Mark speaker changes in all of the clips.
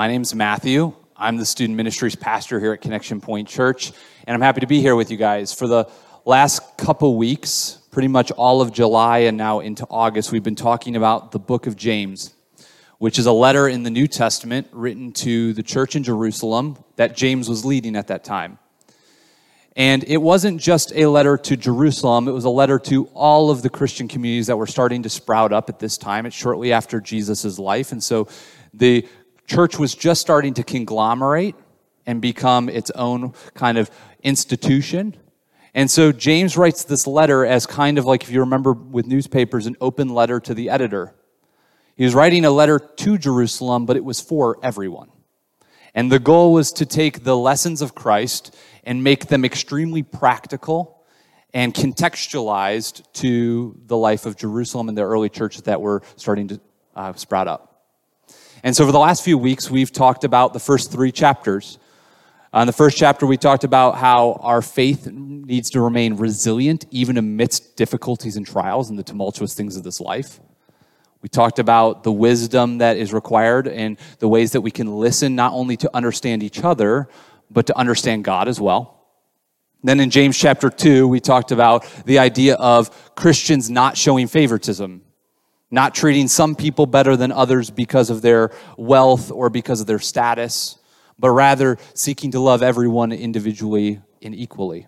Speaker 1: My name's Matthew. I'm the student ministries pastor here at Connection Point Church, and I'm happy to be here with you guys. For the last couple weeks, pretty much all of July and now into August, we've been talking about the book of James, which is a letter in the New Testament written to the church in Jerusalem that James was leading at that time. And it wasn't just a letter to Jerusalem, it was a letter to all of the Christian communities that were starting to sprout up at this time. It's shortly after Jesus' life. And so the church was just starting to conglomerate and become its own kind of institution. And so James writes this letter as kind of like, if you remember with newspapers, an open letter to the editor. He was writing a letter to Jerusalem, but it was for everyone. And the goal was to take the lessons of Christ and make them extremely practical and contextualized to the life of Jerusalem and the early churches that were starting to uh, sprout up. And so, for the last few weeks, we've talked about the first three chapters. Uh, in the first chapter, we talked about how our faith needs to remain resilient even amidst difficulties and trials and the tumultuous things of this life. We talked about the wisdom that is required and the ways that we can listen not only to understand each other, but to understand God as well. Then in James chapter 2, we talked about the idea of Christians not showing favoritism, not treating some people better than others because of their wealth or because of their status, but rather seeking to love everyone individually and equally.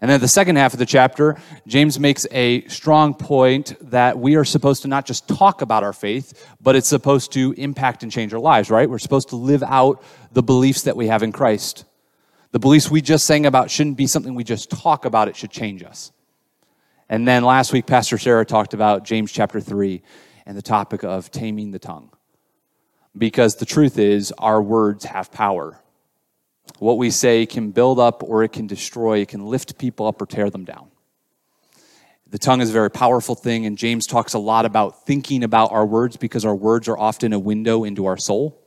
Speaker 1: And then the second half of the chapter, James makes a strong point that we are supposed to not just talk about our faith, but it's supposed to impact and change our lives, right? We're supposed to live out the beliefs that we have in Christ. The beliefs we just sang about shouldn't be something we just talk about, it should change us. And then last week, Pastor Sarah talked about James chapter 3 and the topic of taming the tongue. Because the truth is, our words have power. What we say can build up or it can destroy, it can lift people up or tear them down. The tongue is a very powerful thing, and James talks a lot about thinking about our words because our words are often a window into our soul,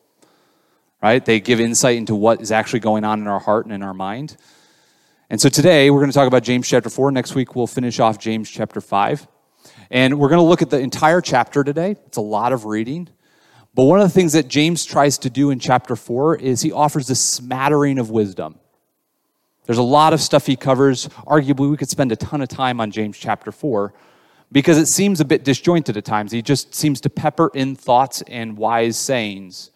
Speaker 1: right? They give insight into what is actually going on in our heart and in our mind. And so today we're going to talk about James chapter 4. Next week we'll finish off James chapter 5. And we're going to look at the entire chapter today. It's a lot of reading. But one of the things that James tries to do in chapter 4 is he offers this smattering of wisdom. There's a lot of stuff he covers. Arguably, we could spend a ton of time on James chapter 4 because it seems a bit disjointed at times. He just seems to pepper in thoughts and wise sayings.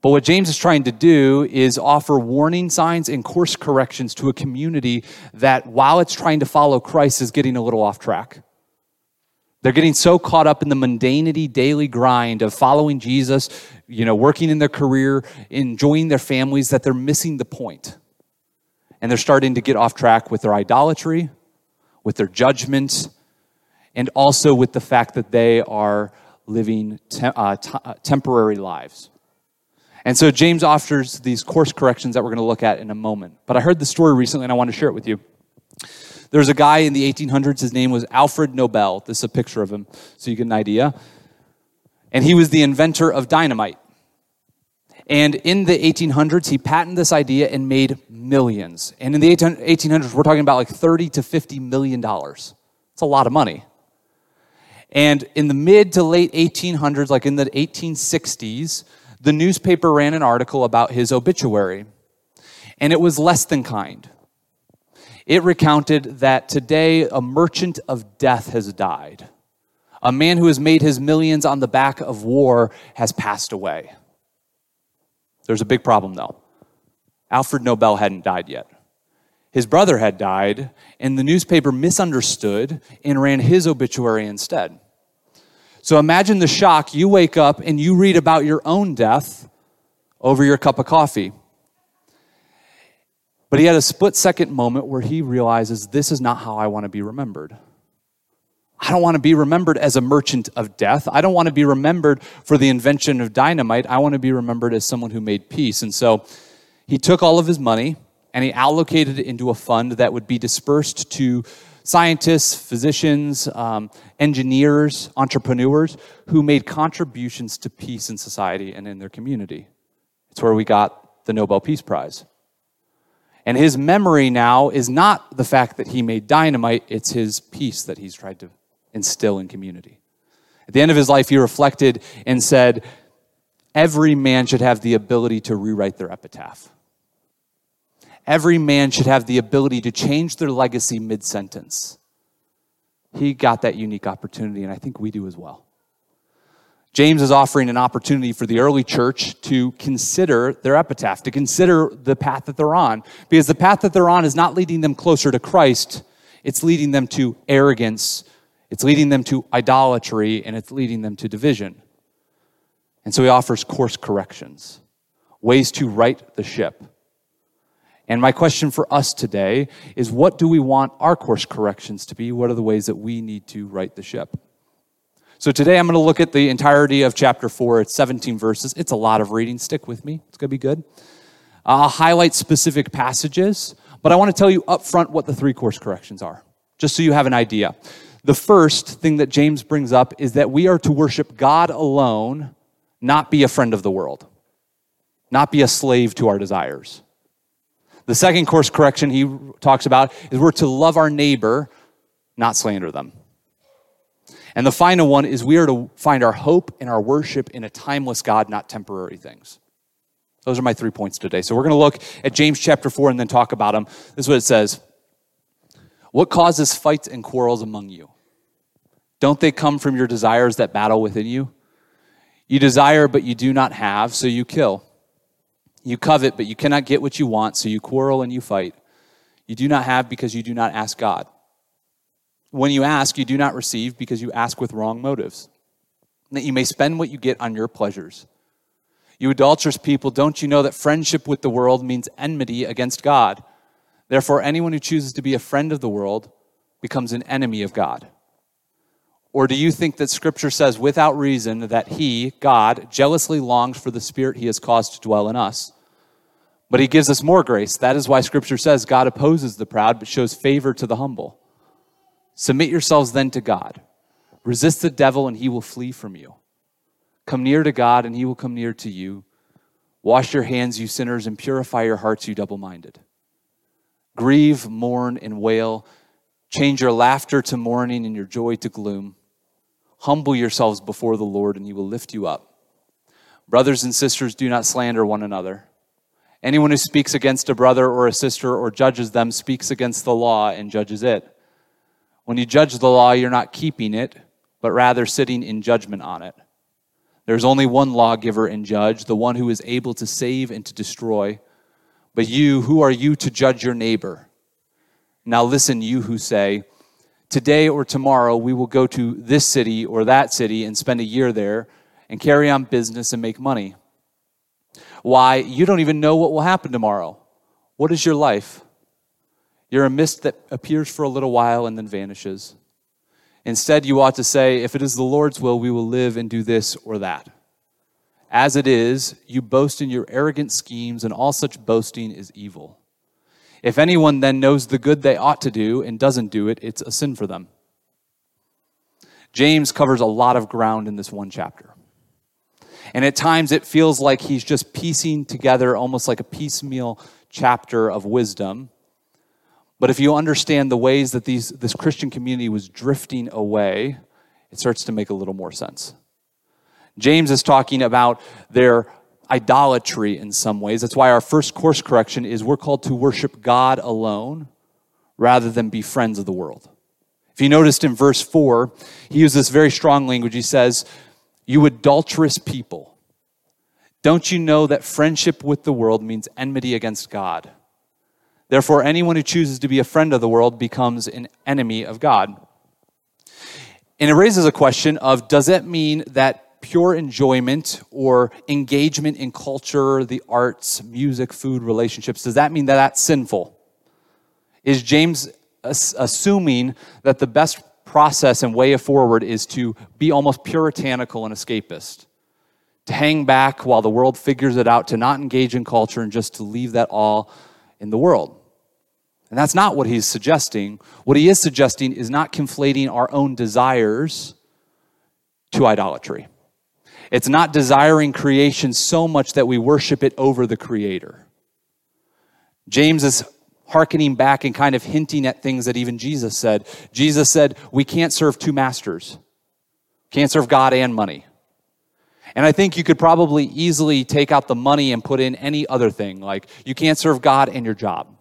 Speaker 1: But what James is trying to do is offer warning signs and course corrections to a community that, while it's trying to follow Christ, is getting a little off track. They're getting so caught up in the mundanity daily grind of following Jesus, you know, working in their career, enjoying their families that they're missing the point. And they're starting to get off track with their idolatry, with their judgment, and also with the fact that they are living te- uh, t- uh, temporary lives. And so James offers these course corrections that we're going to look at in a moment. But I heard the story recently and I want to share it with you. There was a guy in the 1800s, his name was Alfred Nobel. This is a picture of him so you get an idea. And he was the inventor of dynamite. And in the 1800s, he patented this idea and made millions. And in the 1800s, we're talking about like 30 to 50 million dollars. It's a lot of money. And in the mid to late 1800s, like in the 1860s, the newspaper ran an article about his obituary. And it was less than kind. It recounted that today a merchant of death has died. A man who has made his millions on the back of war has passed away. There's a big problem, though. Alfred Nobel hadn't died yet. His brother had died, and the newspaper misunderstood and ran his obituary instead. So imagine the shock. You wake up and you read about your own death over your cup of coffee. But he had a split second moment where he realizes this is not how I want to be remembered. I don't want to be remembered as a merchant of death. I don't want to be remembered for the invention of dynamite. I want to be remembered as someone who made peace. And so he took all of his money and he allocated it into a fund that would be dispersed to scientists, physicians, um, engineers, entrepreneurs who made contributions to peace in society and in their community. It's where we got the Nobel Peace Prize. And his memory now is not the fact that he made dynamite, it's his peace that he's tried to instill in community. At the end of his life, he reflected and said, every man should have the ability to rewrite their epitaph. Every man should have the ability to change their legacy mid sentence. He got that unique opportunity, and I think we do as well. James is offering an opportunity for the early church to consider their epitaph, to consider the path that they're on, because the path that they're on is not leading them closer to Christ, it's leading them to arrogance, it's leading them to idolatry, and it's leading them to division. And so he offers course corrections, ways to right the ship. And my question for us today is what do we want our course corrections to be? What are the ways that we need to right the ship? So today I'm going to look at the entirety of chapter 4. It's 17 verses. It's a lot of reading. Stick with me, it's going to be good. I'll highlight specific passages, but I want to tell you up front what the three course corrections are, just so you have an idea. The first thing that James brings up is that we are to worship God alone, not be a friend of the world, not be a slave to our desires. The second course correction he talks about is we're to love our neighbor, not slander them. And the final one is we are to find our hope and our worship in a timeless God, not temporary things. Those are my three points today. So we're going to look at James chapter 4 and then talk about them. This is what it says What causes fights and quarrels among you? Don't they come from your desires that battle within you? You desire, but you do not have, so you kill. You covet, but you cannot get what you want, so you quarrel and you fight. You do not have because you do not ask God. When you ask, you do not receive because you ask with wrong motives, that you may spend what you get on your pleasures. You adulterous people, don't you know that friendship with the world means enmity against God? Therefore, anyone who chooses to be a friend of the world becomes an enemy of God. Or do you think that Scripture says without reason that He, God, jealously longs for the Spirit He has caused to dwell in us? But he gives us more grace. That is why scripture says God opposes the proud, but shows favor to the humble. Submit yourselves then to God. Resist the devil, and he will flee from you. Come near to God, and he will come near to you. Wash your hands, you sinners, and purify your hearts, you double minded. Grieve, mourn, and wail. Change your laughter to mourning and your joy to gloom. Humble yourselves before the Lord, and he will lift you up. Brothers and sisters, do not slander one another. Anyone who speaks against a brother or a sister or judges them speaks against the law and judges it. When you judge the law, you're not keeping it, but rather sitting in judgment on it. There's only one lawgiver and judge, the one who is able to save and to destroy. But you, who are you to judge your neighbor? Now listen, you who say, Today or tomorrow we will go to this city or that city and spend a year there and carry on business and make money. Why? You don't even know what will happen tomorrow. What is your life? You're a mist that appears for a little while and then vanishes. Instead, you ought to say, If it is the Lord's will, we will live and do this or that. As it is, you boast in your arrogant schemes, and all such boasting is evil. If anyone then knows the good they ought to do and doesn't do it, it's a sin for them. James covers a lot of ground in this one chapter. And at times it feels like he's just piecing together almost like a piecemeal chapter of wisdom. But if you understand the ways that these, this Christian community was drifting away, it starts to make a little more sense. James is talking about their idolatry in some ways. That's why our first course correction is we're called to worship God alone rather than be friends of the world. If you noticed in verse 4, he uses this very strong language. He says, you adulterous people. Don't you know that friendship with the world means enmity against God? Therefore, anyone who chooses to be a friend of the world becomes an enemy of God. And it raises a question of does that mean that pure enjoyment or engagement in culture, the arts, music, food, relationships, does that mean that that's sinful? Is James assuming that the best process and way forward is to be almost puritanical and escapist, to hang back while the world figures it out, to not engage in culture, and just to leave that all in the world. And that's not what he's suggesting. What he is suggesting is not conflating our own desires to idolatry. It's not desiring creation so much that we worship it over the Creator. James is hearkening back and kind of hinting at things that even Jesus said. Jesus said, We can't serve two masters, can't serve God and money. And I think you could probably easily take out the money and put in any other thing. Like, you can't serve God and your job.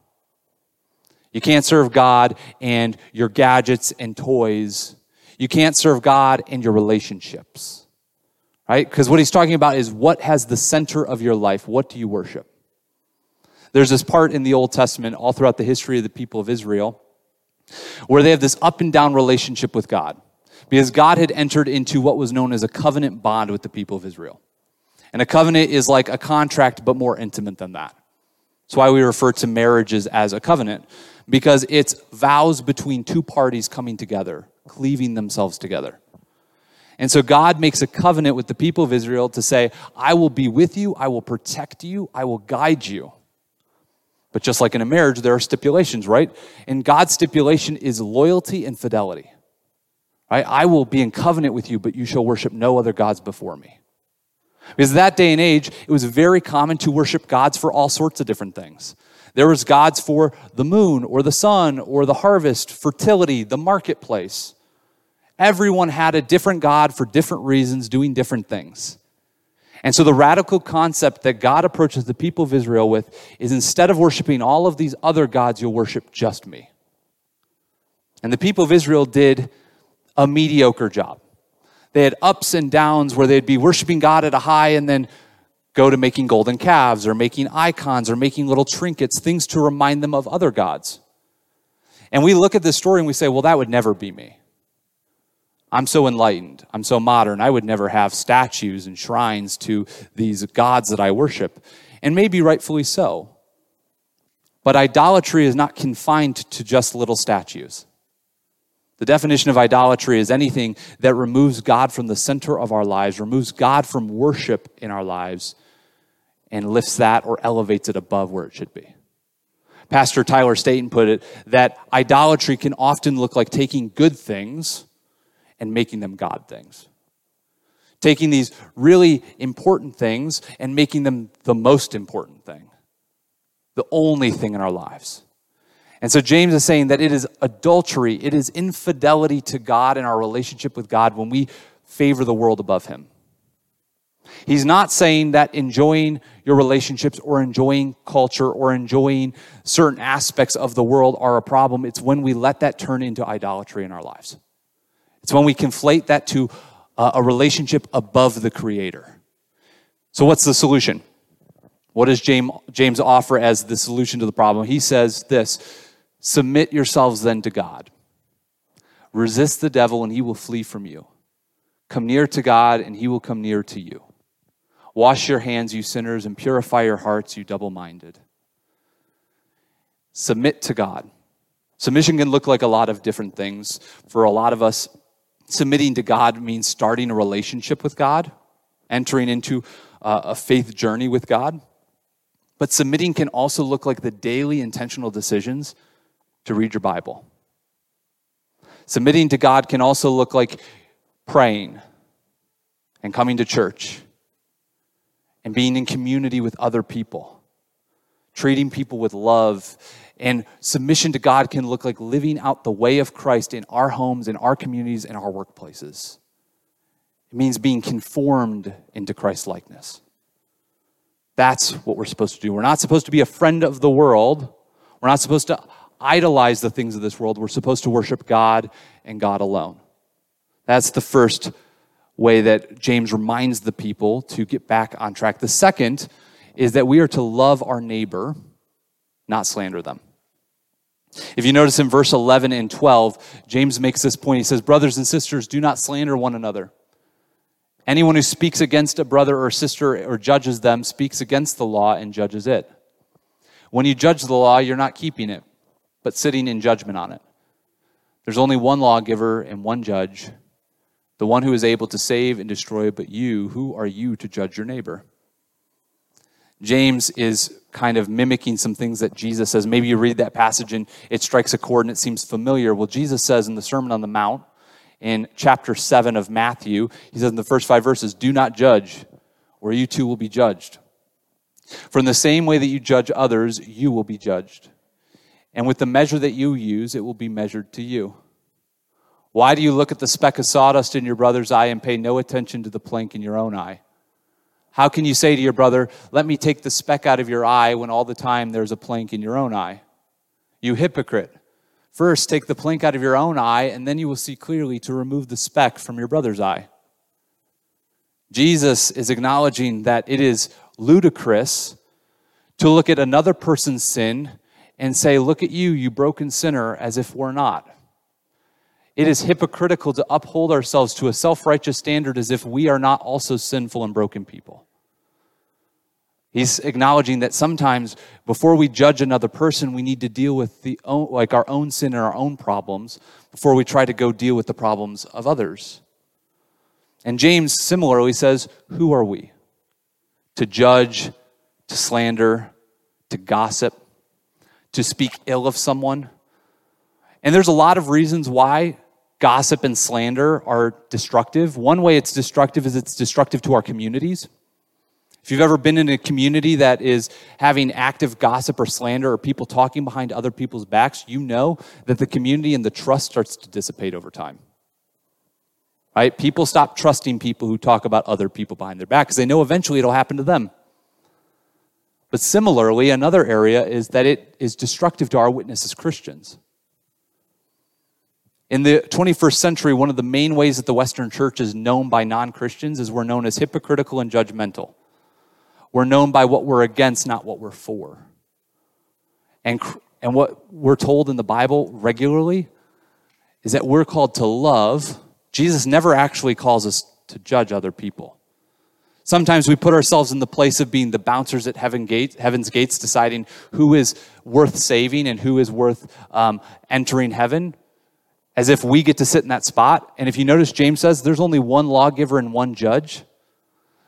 Speaker 1: You can't serve God and your gadgets and toys. You can't serve God and your relationships. Right? Because what he's talking about is what has the center of your life? What do you worship? There's this part in the Old Testament, all throughout the history of the people of Israel, where they have this up and down relationship with God because God had entered into what was known as a covenant bond with the people of Israel. And a covenant is like a contract, but more intimate than that. That's why we refer to marriages as a covenant, because it's vows between two parties coming together, cleaving themselves together. And so God makes a covenant with the people of Israel to say, I will be with you, I will protect you, I will guide you. But just like in a marriage, there are stipulations, right? And God's stipulation is loyalty and fidelity. Right? I will be in covenant with you, but you shall worship no other gods before me. Because that day and age, it was very common to worship gods for all sorts of different things. There was gods for the moon or the sun or the harvest, fertility, the marketplace. Everyone had a different God for different reasons, doing different things. And so the radical concept that God approaches the people of Israel with is instead of worshiping all of these other gods, you'll worship just me. And the people of Israel did a mediocre job. They had ups and downs where they'd be worshiping God at a high and then go to making golden calves or making icons or making little trinkets, things to remind them of other gods. And we look at this story and we say, well, that would never be me. I'm so enlightened. I'm so modern. I would never have statues and shrines to these gods that I worship. And maybe rightfully so. But idolatry is not confined to just little statues. The definition of idolatry is anything that removes God from the center of our lives, removes God from worship in our lives, and lifts that or elevates it above where it should be. Pastor Tyler Staton put it that idolatry can often look like taking good things and making them God things. Taking these really important things and making them the most important thing, the only thing in our lives. And so James is saying that it is adultery, it is infidelity to God and our relationship with God when we favor the world above Him. He's not saying that enjoying your relationships or enjoying culture or enjoying certain aspects of the world are a problem. It's when we let that turn into idolatry in our lives. It's when we conflate that to uh, a relationship above the Creator. So, what's the solution? What does James offer as the solution to the problem? He says this Submit yourselves then to God. Resist the devil, and he will flee from you. Come near to God, and he will come near to you. Wash your hands, you sinners, and purify your hearts, you double minded. Submit to God. Submission can look like a lot of different things. For a lot of us, Submitting to God means starting a relationship with God, entering into uh, a faith journey with God. But submitting can also look like the daily intentional decisions to read your Bible. Submitting to God can also look like praying and coming to church and being in community with other people, treating people with love and submission to God can look like living out the way of Christ in our homes, in our communities, in our workplaces. It means being conformed into Christ's likeness. That's what we're supposed to do. We're not supposed to be a friend of the world. We're not supposed to idolize the things of this world. We're supposed to worship God and God alone. That's the first way that James reminds the people to get back on track. The second is that we are to love our neighbor, not slander them. If you notice in verse 11 and 12, James makes this point. He says, Brothers and sisters, do not slander one another. Anyone who speaks against a brother or sister or judges them speaks against the law and judges it. When you judge the law, you're not keeping it, but sitting in judgment on it. There's only one lawgiver and one judge, the one who is able to save and destroy, but you, who are you to judge your neighbor? James is kind of mimicking some things that Jesus says. Maybe you read that passage and it strikes a chord and it seems familiar. Well, Jesus says in the Sermon on the Mount, in chapter 7 of Matthew, he says in the first five verses, Do not judge, or you too will be judged. For in the same way that you judge others, you will be judged. And with the measure that you use, it will be measured to you. Why do you look at the speck of sawdust in your brother's eye and pay no attention to the plank in your own eye? How can you say to your brother, Let me take the speck out of your eye when all the time there's a plank in your own eye? You hypocrite. First, take the plank out of your own eye, and then you will see clearly to remove the speck from your brother's eye. Jesus is acknowledging that it is ludicrous to look at another person's sin and say, Look at you, you broken sinner, as if we're not. It is hypocritical to uphold ourselves to a self righteous standard as if we are not also sinful and broken people. He's acknowledging that sometimes before we judge another person, we need to deal with the own, like our own sin and our own problems before we try to go deal with the problems of others. And James similarly says, Who are we? To judge, to slander, to gossip, to speak ill of someone. And there's a lot of reasons why gossip and slander are destructive. One way it's destructive is it's destructive to our communities. If you've ever been in a community that is having active gossip or slander or people talking behind other people's backs, you know that the community and the trust starts to dissipate over time. Right? People stop trusting people who talk about other people behind their back because they know eventually it'll happen to them. But similarly, another area is that it is destructive to our witness as Christians. In the 21st century, one of the main ways that the Western church is known by non Christians is we're known as hypocritical and judgmental. We're known by what we're against, not what we're for. And, and what we're told in the Bible regularly is that we're called to love Jesus never actually calls us to judge other people. Sometimes we put ourselves in the place of being the bouncers at heaven gate, heaven's gates, deciding who is worth saving and who is worth um, entering heaven, as if we get to sit in that spot. And if you notice, James says there's only one lawgiver and one judge.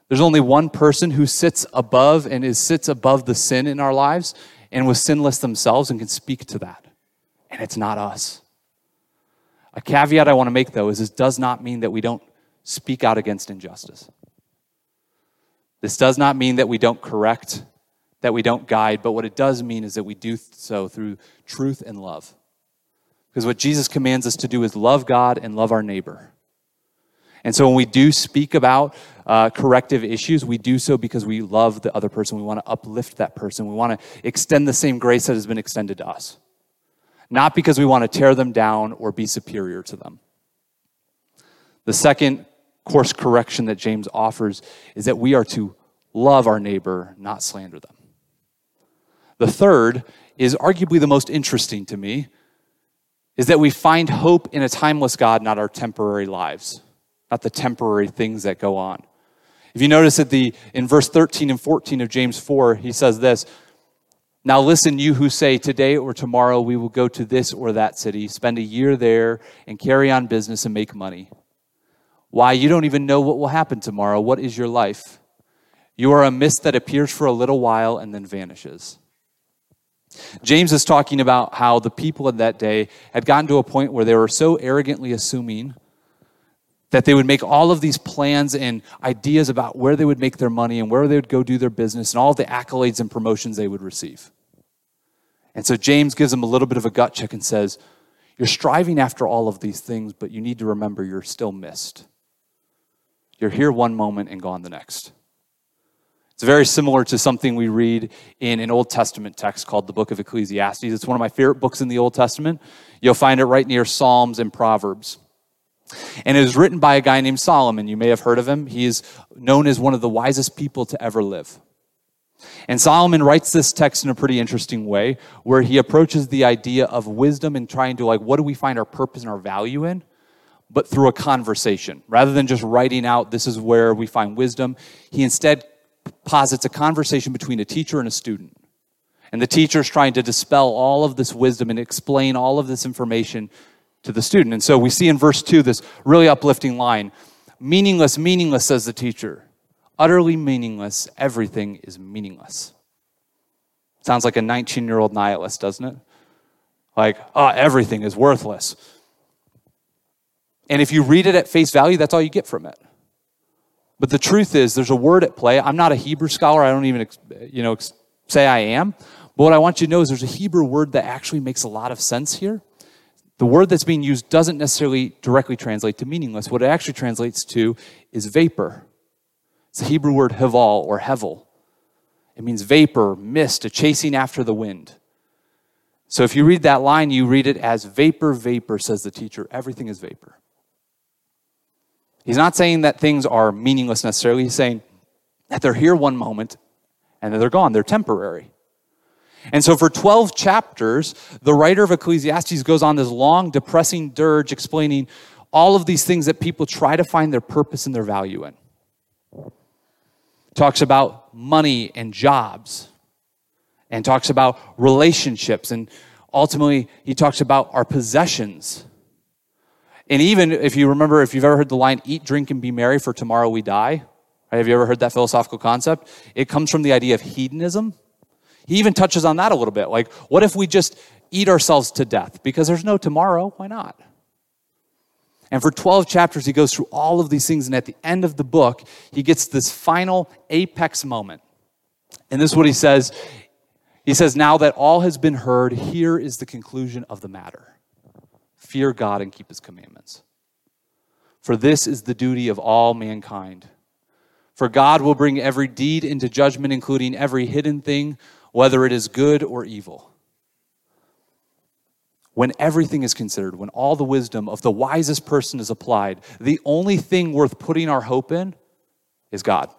Speaker 1: There's only one person who sits above and is sits above the sin in our lives and was sinless themselves and can speak to that. And it's not us. A caveat I want to make, though, is this does not mean that we don't speak out against injustice. This does not mean that we don't correct, that we don't guide, but what it does mean is that we do so through truth and love. Because what Jesus commands us to do is love God and love our neighbor. And so when we do speak about uh, corrective issues, we do so because we love the other person. We want to uplift that person. We want to extend the same grace that has been extended to us not because we want to tear them down or be superior to them. The second course correction that James offers is that we are to love our neighbor, not slander them. The third is arguably the most interesting to me is that we find hope in a timeless God, not our temporary lives, not the temporary things that go on. If you notice at the in verse 13 and 14 of James 4, he says this, now, listen, you who say, Today or tomorrow we will go to this or that city, spend a year there, and carry on business and make money. Why? You don't even know what will happen tomorrow. What is your life? You are a mist that appears for a little while and then vanishes. James is talking about how the people of that day had gotten to a point where they were so arrogantly assuming that they would make all of these plans and ideas about where they would make their money and where they would go do their business and all the accolades and promotions they would receive. And so James gives them a little bit of a gut check and says, You're striving after all of these things, but you need to remember you're still mist. You're here one moment and gone the next. It's very similar to something we read in an Old Testament text called the book of Ecclesiastes. It's one of my favorite books in the Old Testament. You'll find it right near Psalms and Proverbs. And it was written by a guy named Solomon. You may have heard of him. He is known as one of the wisest people to ever live. And Solomon writes this text in a pretty interesting way where he approaches the idea of wisdom and trying to, like, what do we find our purpose and our value in? But through a conversation. Rather than just writing out, this is where we find wisdom, he instead posits a conversation between a teacher and a student. And the teacher is trying to dispel all of this wisdom and explain all of this information to the student. And so we see in verse 2 this really uplifting line Meaningless, meaningless, says the teacher. Utterly meaningless, everything is meaningless. Sounds like a 19 year old nihilist, doesn't it? Like, oh, everything is worthless. And if you read it at face value, that's all you get from it. But the truth is, there's a word at play. I'm not a Hebrew scholar. I don't even, you know, say I am. But what I want you to know is there's a Hebrew word that actually makes a lot of sense here the word that's being used doesn't necessarily directly translate to meaningless. What it actually translates to is vapor. It's the Hebrew word heval or hevel. It means vapor, mist, a chasing after the wind. So if you read that line, you read it as vapor, vapor, says the teacher. Everything is vapor. He's not saying that things are meaningless necessarily. He's saying that they're here one moment and then they're gone. They're temporary. And so, for 12 chapters, the writer of Ecclesiastes goes on this long, depressing dirge explaining all of these things that people try to find their purpose and their value in. Talks about money and jobs, and talks about relationships, and ultimately, he talks about our possessions. And even if you remember, if you've ever heard the line, eat, drink, and be merry, for tomorrow we die, have you ever heard that philosophical concept? It comes from the idea of hedonism he even touches on that a little bit. Like, what if we just eat ourselves to death? Because there's no tomorrow. Why not? And for 12 chapters, he goes through all of these things. And at the end of the book, he gets this final apex moment. And this is what he says He says, Now that all has been heard, here is the conclusion of the matter fear God and keep his commandments. For this is the duty of all mankind. For God will bring every deed into judgment, including every hidden thing whether it is good or evil. When everything is considered, when all the wisdom of the wisest person is applied, the only thing worth putting our hope in is God.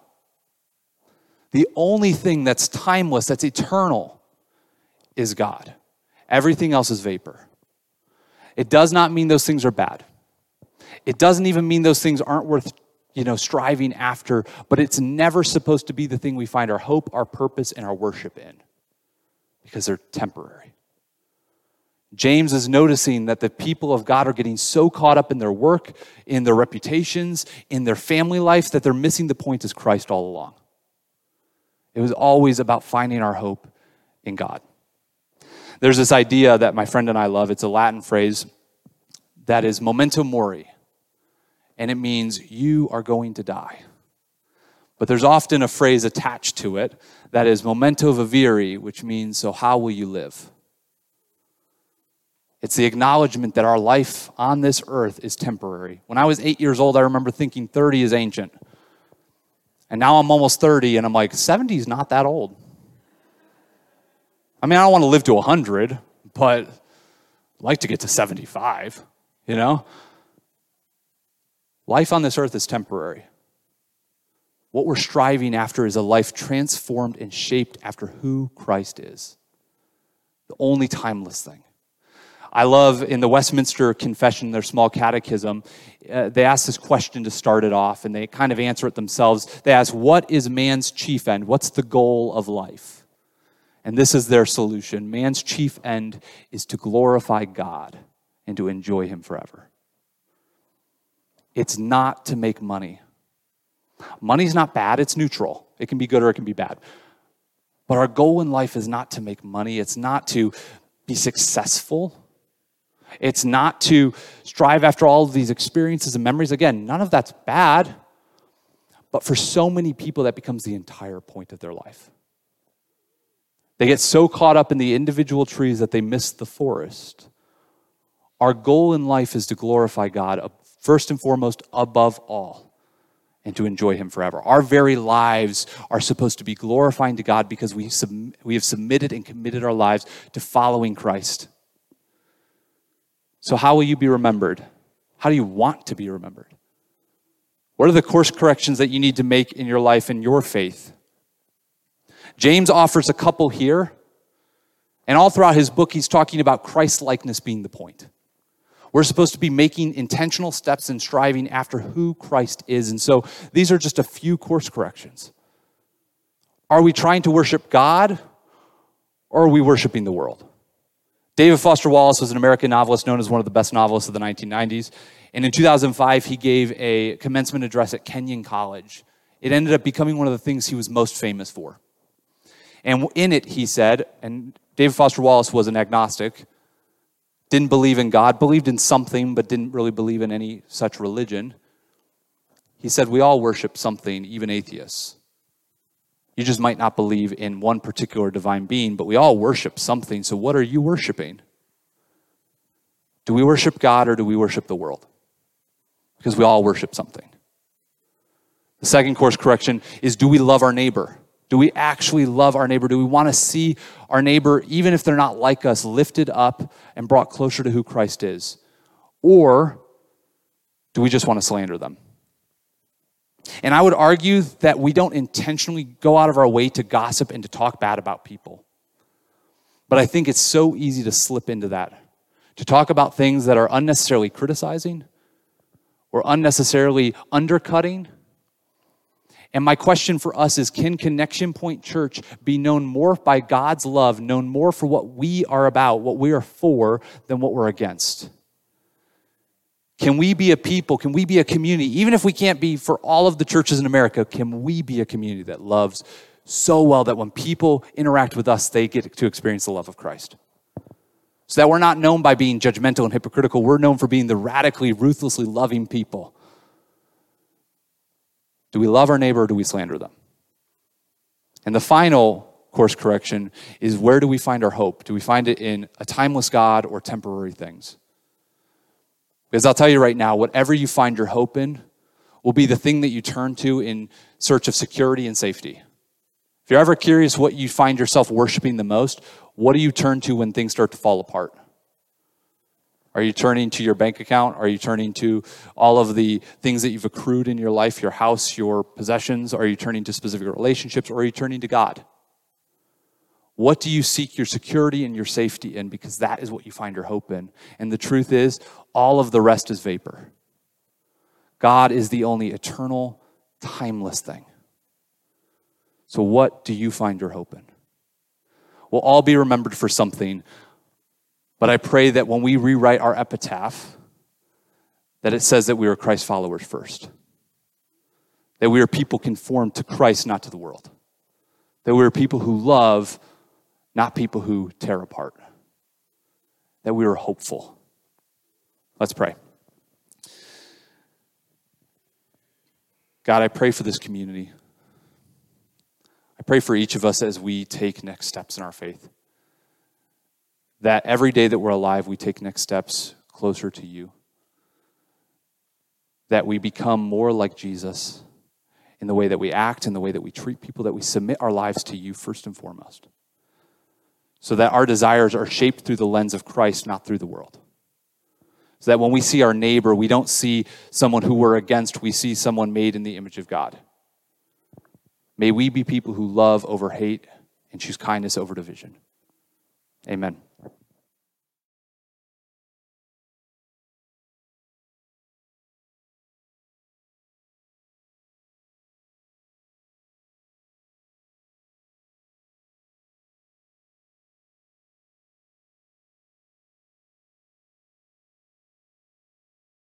Speaker 1: The only thing that's timeless, that's eternal, is God. Everything else is vapor. It does not mean those things are bad. It doesn't even mean those things aren't worth you know, striving after, but it's never supposed to be the thing we find our hope, our purpose, and our worship in because they're temporary. James is noticing that the people of God are getting so caught up in their work, in their reputations, in their family life that they're missing the point as Christ all along. It was always about finding our hope in God. There's this idea that my friend and I love. It's a Latin phrase that is memento mori and it means you are going to die. But there's often a phrase attached to it that is memento vivere, which means, so how will you live? It's the acknowledgement that our life on this earth is temporary. When I was eight years old, I remember thinking 30 is ancient. And now I'm almost 30, and I'm like, 70 is not that old. I mean, I don't want to live to 100, but I'd like to get to 75, you know? Life on this earth is temporary. What we're striving after is a life transformed and shaped after who Christ is. The only timeless thing. I love in the Westminster Confession, their small catechism, uh, they ask this question to start it off, and they kind of answer it themselves. They ask, What is man's chief end? What's the goal of life? And this is their solution man's chief end is to glorify God and to enjoy Him forever. It's not to make money. Money's not bad, it's neutral. It can be good or it can be bad. But our goal in life is not to make money, it's not to be successful. It's not to strive after all of these experiences and memories. Again, none of that's bad. But for so many people, that becomes the entire point of their life. They get so caught up in the individual trees that they miss the forest. Our goal in life is to glorify God uh, first and foremost, above all, and to enjoy Him forever. Our very lives are supposed to be glorifying to God because we, sub- we have submitted and committed our lives to following Christ. So, how will you be remembered? How do you want to be remembered? What are the course corrections that you need to make in your life and your faith? James offers a couple here, and all throughout his book, he's talking about Christ likeness being the point. We're supposed to be making intentional steps and striving after who Christ is. And so these are just a few course corrections. Are we trying to worship God or are we worshiping the world? David Foster Wallace was an American novelist known as one of the best novelists of the 1990s. And in 2005, he gave a commencement address at Kenyon College. It ended up becoming one of the things he was most famous for. And in it, he said, and David Foster Wallace was an agnostic, didn't believe in God, believed in something, but didn't really believe in any such religion. He said, We all worship something, even atheists. You just might not believe in one particular divine being, but we all worship something. So, what are you worshiping? Do we worship God or do we worship the world? Because we all worship something. The second course correction is do we love our neighbor? Do we actually love our neighbor? Do we want to see our neighbor, even if they're not like us, lifted up and brought closer to who Christ is? Or do we just want to slander them? And I would argue that we don't intentionally go out of our way to gossip and to talk bad about people. But I think it's so easy to slip into that, to talk about things that are unnecessarily criticizing or unnecessarily undercutting and my question for us is can Connection Point Church be known more by God's love, known more for what we are about, what we are for, than what we're against? Can we be a people, can we be a community, even if we can't be for all of the churches in America, can we be a community that loves so well that when people interact with us, they get to experience the love of Christ? So that we're not known by being judgmental and hypocritical, we're known for being the radically, ruthlessly loving people do we love our neighbor or do we slander them? And the final course correction is where do we find our hope? Do we find it in a timeless God or temporary things? Because I'll tell you right now, whatever you find your hope in will be the thing that you turn to in search of security and safety. If you're ever curious what you find yourself worshiping the most, what do you turn to when things start to fall apart? Are you turning to your bank account? Are you turning to all of the things that you've accrued in your life, your house, your possessions? Are you turning to specific relationships or are you turning to God? What do you seek your security and your safety in? Because that is what you find your hope in. And the truth is, all of the rest is vapor. God is the only eternal, timeless thing. So, what do you find your hope in? We'll all be remembered for something but I pray that when we rewrite our epitaph, that it says that we are Christ followers first. That we are people conformed to Christ, not to the world. That we are people who love, not people who tear apart. That we are hopeful. Let's pray. God, I pray for this community. I pray for each of us as we take next steps in our faith that every day that we're alive, we take next steps closer to you. That we become more like Jesus in the way that we act, in the way that we treat people, that we submit our lives to you first and foremost. So that our desires are shaped through the lens of Christ, not through the world. So that when we see our neighbor, we don't see someone who we're against, we see someone made in the image of God. May we be people who love over hate and choose kindness over division. Amen.